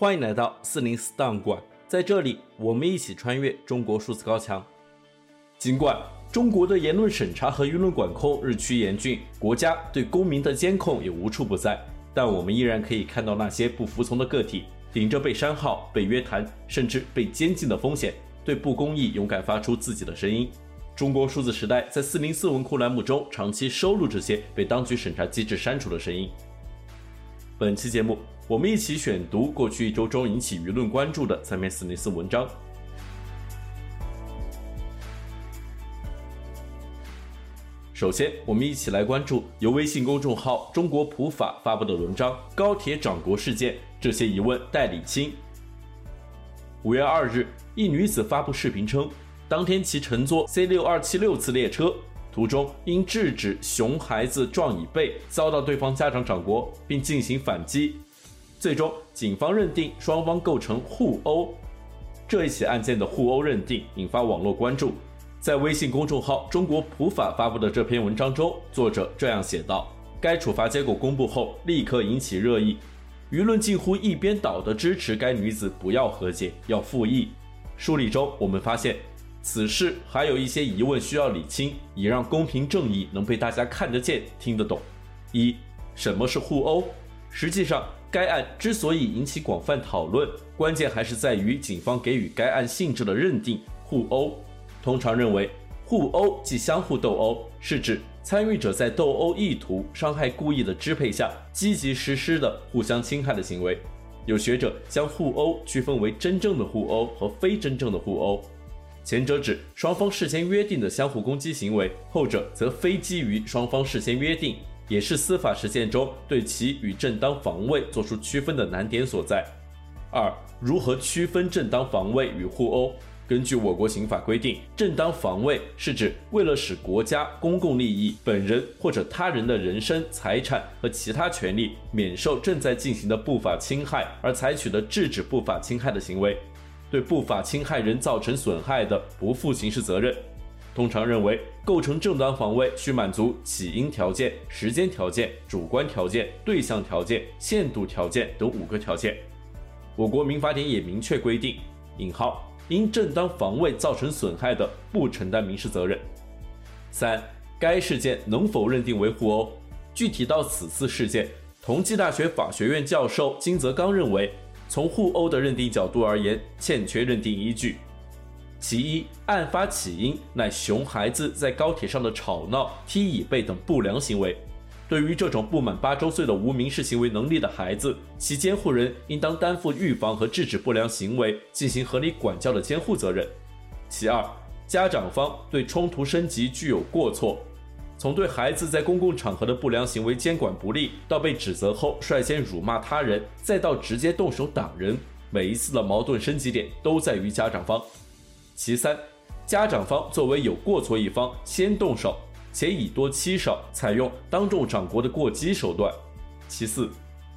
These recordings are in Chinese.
欢迎来到四零四档馆，在这里，我们一起穿越中国数字高墙。尽管中国的言论审查和舆论管控日趋严峻，国家对公民的监控也无处不在，但我们依然可以看到那些不服从的个体，顶着被删号、被约谈，甚至被监禁的风险，对不公义勇敢发出自己的声音。中国数字时代在四零四文库栏目中长期收录这些被当局审查机制删除的声音。本期节目，我们一起选读过去一周中引起舆论关注的三篇四零四文章。首先，我们一起来关注由微信公众号“中国普法”发布的文章《高铁掌国事件：这些疑问待理清》。五月二日，一女子发布视频称，当天其乘坐 C 六二七六次列车。途中因制止熊孩子撞椅背，遭到对方家长掌掴，并进行反击。最终，警方认定双方构成互殴。这一起案件的互殴认定引发网络关注。在微信公众号“中国普法”发布的这篇文章中，作者这样写道：“该处罚结果公布后，立刻引起热议，舆论近乎一边倒地支持该女子不要和解，要复议。”梳理中，我们发现。此事还有一些疑问需要理清，以让公平正义能被大家看得见、听得懂。一、什么是互殴？实际上，该案之所以引起广泛讨论，关键还是在于警方给予该案性质的认定——互殴。通常认为，互殴即相互斗殴，是指参与者在斗殴意图、伤害故意的支配下，积极实施的互相侵害的行为。有学者将互殴区分为真正的互殴和非真正的互殴。前者指双方事先约定的相互攻击行为，后者则非基于双方事先约定，也是司法实践中对其与正当防卫做出区分的难点所在。二、如何区分正当防卫与互殴？根据我国刑法规定，正当防卫是指为了使国家公共利益、本人或者他人的人身、财产和其他权利免受正在进行的不法侵害而采取的制止不法侵害的行为。对不法侵害人造成损害的，不负刑事责任。通常认为，构成正当防卫需满足起因条件、时间条件、主观条件、对象条件、限度条件等五个条件。我国民法典也明确规定：引号因正当防卫造成损害的，不承担民事责任。三、该事件能否认定为互殴？具体到此次事件，同济大学法学院教授金泽刚认为。从互殴的认定角度而言，欠缺认定依据。其一，案发起因乃熊孩子在高铁上的吵闹、踢椅背等不良行为。对于这种不满八周岁的无民事行为能力的孩子，其监护人应当担负预防和制止不良行为、进行合理管教的监护责任。其二，家长方对冲突升级具有过错。从对孩子在公共场合的不良行为监管不力，到被指责后率先辱骂他人，再到直接动手打人，每一次的矛盾升级点都在于家长方。其三，家长方作为有过错一方先动手，且以多欺少，采用当众掌掴的过激手段。其四，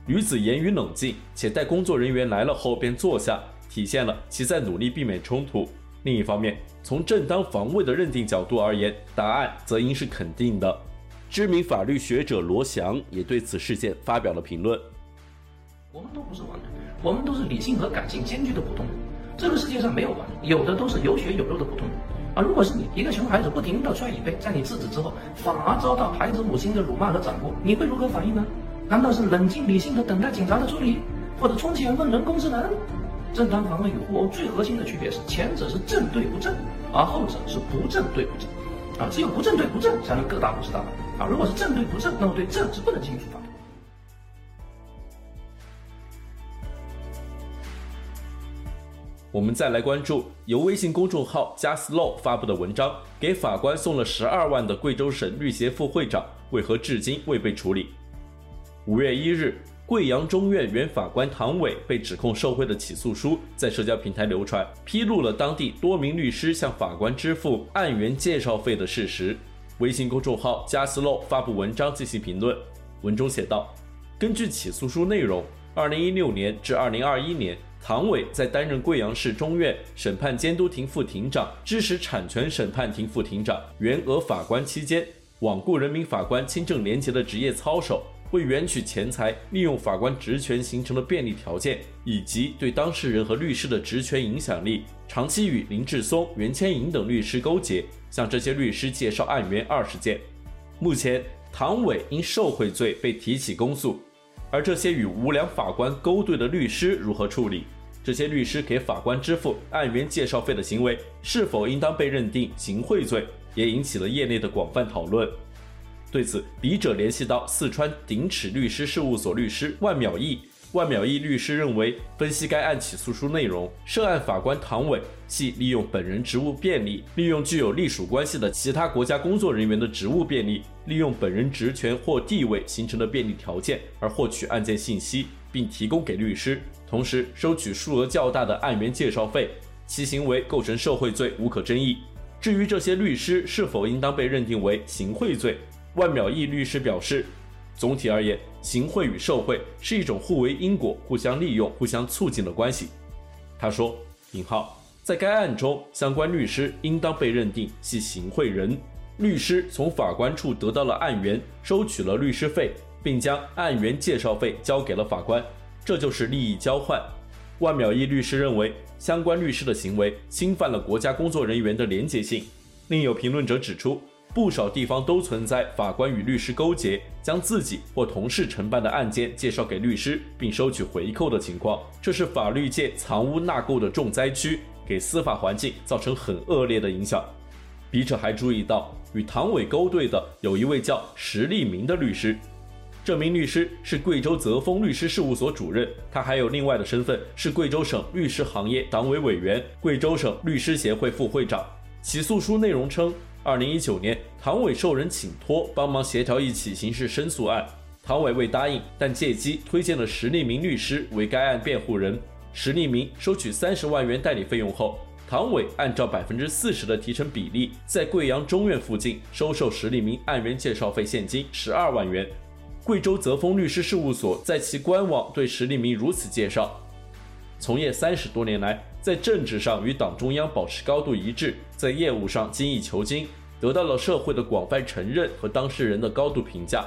女子言语冷静，且待工作人员来了后便坐下，体现了其在努力避免冲突。另一方面，从正当防卫的认定角度而言，答案则应是肯定的。知名法律学者罗翔也对此事件发表了评论：“我们都不是完人，我们都是理性和感性兼具的普通人。这个世界上没有完，有的都是有血有肉的普通人。啊，如果是你一个熊孩子不停地踹椅背，在你制止之后，反而遭到孩子母亲的辱骂和掌掴，你会如何反应呢？难道是冷静理性的等待警察的处理，或者冲起来问人工智能？”正当防卫与互殴最核心的区别是，前者是正对不正，而后者是不正对不正。啊，只有不正对不正，才能各大不是大板。啊，如果是正对不正，那么对正是不能进行处罚我们再来关注由微信公众号 JustLaw 发布的文章，给法官送了十二万的贵州省律协副会长为何至今未被处理？五月一日。贵阳中院原法官唐伟被指控受贿的起诉书在社交平台流传，披露了当地多名律师向法官支付案源介绍费的事实。微信公众号 JustLaw 发布文章进行评论，文中写道：根据起诉书内容，二零一六年至二零二一年，唐伟在担任贵阳市中院审判监督庭副庭长、知识产权审判庭副庭长、原额法官期间，罔顾人民法官清正廉洁的职业操守。为赚取钱财、利用法官职权形成的便利条件，以及对当事人和律师的职权影响力，长期与林志松、袁千颖等律师勾结，向这些律师介绍案源二十件。目前，唐伟因受贿罪被提起公诉，而这些与无良法官勾兑的律师如何处理？这些律师给法官支付案源介绍费的行为是否应当被认定行贿罪，也引起了业内的广泛讨论。对此，笔者联系到四川鼎尺律师事务所律师万淼义。万淼义律师认为，分析该案起诉书内容，涉案法官唐伟系利用本人职务便利，利用具有隶属关系的其他国家工作人员的职务便利，利用本人职权或地位形成的便利条件而获取案件信息，并提供给律师，同时收取数额较大的案源介绍费，其行为构成受贿罪，无可争议。至于这些律师是否应当被认定为行贿罪，万淼义律师表示。总体而言，行贿与受贿是一种互为因果、互相利用、互相促进的关系。他说：“引号，在该案中，相关律师应当被认定系行贿人。律师从法官处得到了案源，收取了律师费，并将案源介绍费交给了法官，这就是利益交换。”万淼一律师认为，相关律师的行为侵犯了国家工作人员的廉洁性。另有评论者指出。不少地方都存在法官与律师勾结，将自己或同事承办的案件介绍给律师，并收取回扣的情况。这是法律界藏污纳垢的重灾区，给司法环境造成很恶劣的影响。笔者还注意到，与唐伟勾兑的有一位叫石立明的律师，这名律师是贵州泽丰律师事务所主任，他还有另外的身份是贵州省律师行业党委委员、贵州省律师协会副会长。起诉书内容称。二零一九年，唐伟受人请托帮忙协调一起刑事申诉案，唐伟未答应，但借机推荐了石立明律师为该案辩护人。石立明收取三十万元代理费用后，唐伟按照百分之四十的提成比例，在贵阳中院附近收受石立明案源介绍费现金十二万元。贵州泽丰律师事务所在其官网对石立明如此介绍：从业三十多年来。在政治上与党中央保持高度一致，在业务上精益求精，得到了社会的广泛承认和当事人的高度评价。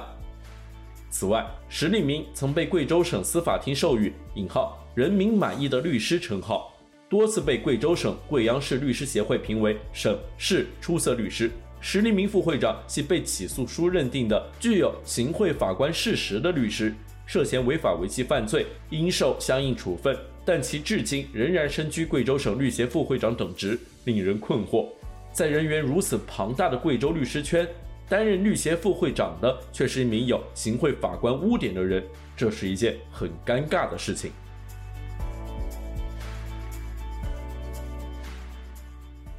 此外，石立明曾被贵州省司法厅授予“引号人民满意的律师”称号，多次被贵州省贵阳市律师协会评为省市出色律师。石立明副会长系被起诉书认定的具有行贿法官事实的律师，涉嫌违法违纪犯罪，应受相应处分。但其至今仍然身居贵州省律协副会长等职，令人困惑。在人员如此庞大的贵州律师圈，担任律协副会长的却是一名有行贿法官污点的人，这是一件很尴尬的事情。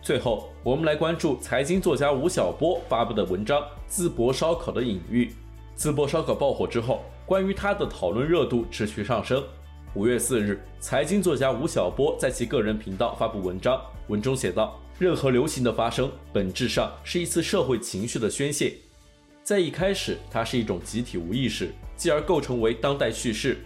最后，我们来关注财经作家吴晓波发布的文章《淄博烧烤的隐喻》。淄博烧烤爆火之后，关于他的讨论热度持续上升。五月四日，财经作家吴晓波在其个人频道发布文章，文中写道：“任何流行的发生，本质上是一次社会情绪的宣泄。在一开始，它是一种集体无意识，继而构成为当代叙事。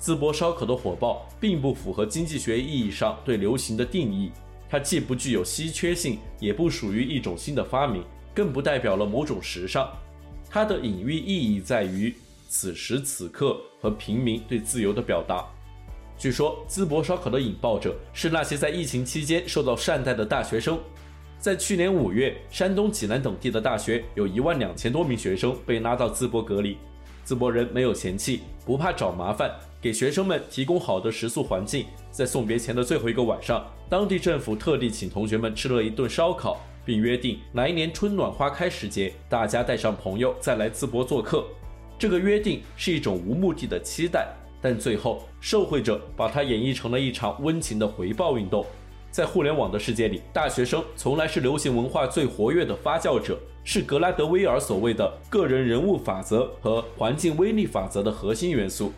淄博烧烤的火爆，并不符合经济学意义上对流行的定义。它既不具有稀缺性，也不属于一种新的发明，更不代表了某种时尚。它的隐喻意义在于此时此刻和平民对自由的表达。”据说淄博烧烤的引爆者是那些在疫情期间受到善待的大学生。在去年五月，山东济南等地的大学有一万两千多名学生被拉到淄博隔离。淄博人没有嫌弃，不怕找麻烦，给学生们提供好的食宿环境。在送别前的最后一个晚上，当地政府特地请同学们吃了一顿烧烤，并约定来年春暖花开时节，大家带上朋友再来淄博做客。这个约定是一种无目的的期待。但最后，受惠者把它演绎成了一场温情的回报运动。在互联网的世界里，大学生从来是流行文化最活跃的发酵者，是格拉德威尔所谓的个人人物法则和环境威力法则的核心元素。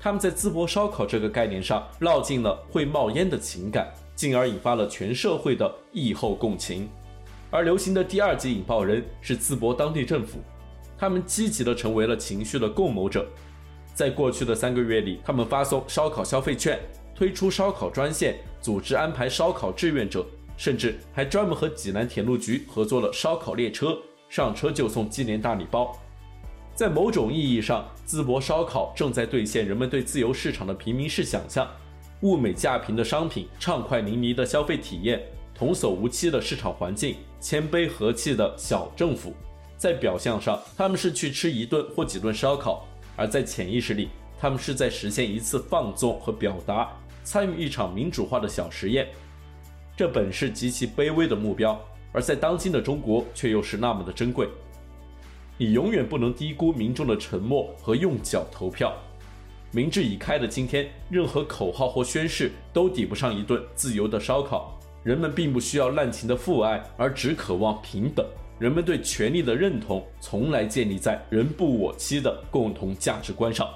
他们在淄博烧烤这个概念上烙进了会冒烟的情感，进而引发了全社会的疫后共情。而流行的第二级引爆人是淄博当地政府，他们积极地成为了情绪的共谋者。在过去的三个月里，他们发送烧烤消费券，推出烧烤专线，组织安排烧烤志愿者，甚至还专门和济南铁路局合作了烧烤列车，上车就送纪念大礼包。在某种意义上，淄博烧烤正在兑现人们对自由市场的平民式想象：物美价平的商品，畅快淋漓的消费体验，童叟无欺的市场环境，谦卑和气的小政府。在表象上，他们是去吃一顿或几顿烧烤；而在潜意识里，他们是在实现一次放纵和表达，参与一场民主化的小实验。这本是极其卑微的目标，而在当今的中国却又是那么的珍贵。你永远不能低估民众的沉默和用脚投票。民智已开的今天，任何口号或宣誓都抵不上一顿自由的烧烤。人们并不需要滥情的父爱，而只渴望平等。人们对权力的认同，从来建立在“人不我欺”的共同价值观上。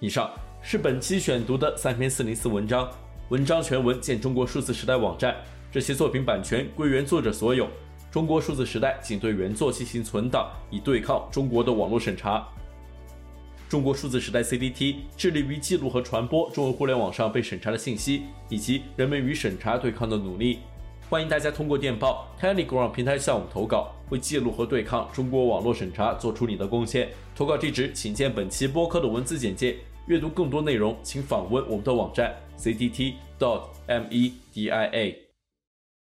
以上是本期选读的三篇四零四文章，文章全文见中国数字时代网站。这些作品版权归原作者所有。中国数字时代仅对原作进行存档，以对抗中国的网络审查。中国数字时代 CDT 致力于记录和传播中文互联网上被审查的信息，以及人们与审查对抗的努力。欢迎大家通过电报 Telegram 平台向我们投稿，为记录和对抗中国网络审查做出你的贡献。投稿地址请见本期播客的文字简介。阅读更多内容，请访问我们的网站 cdt.media。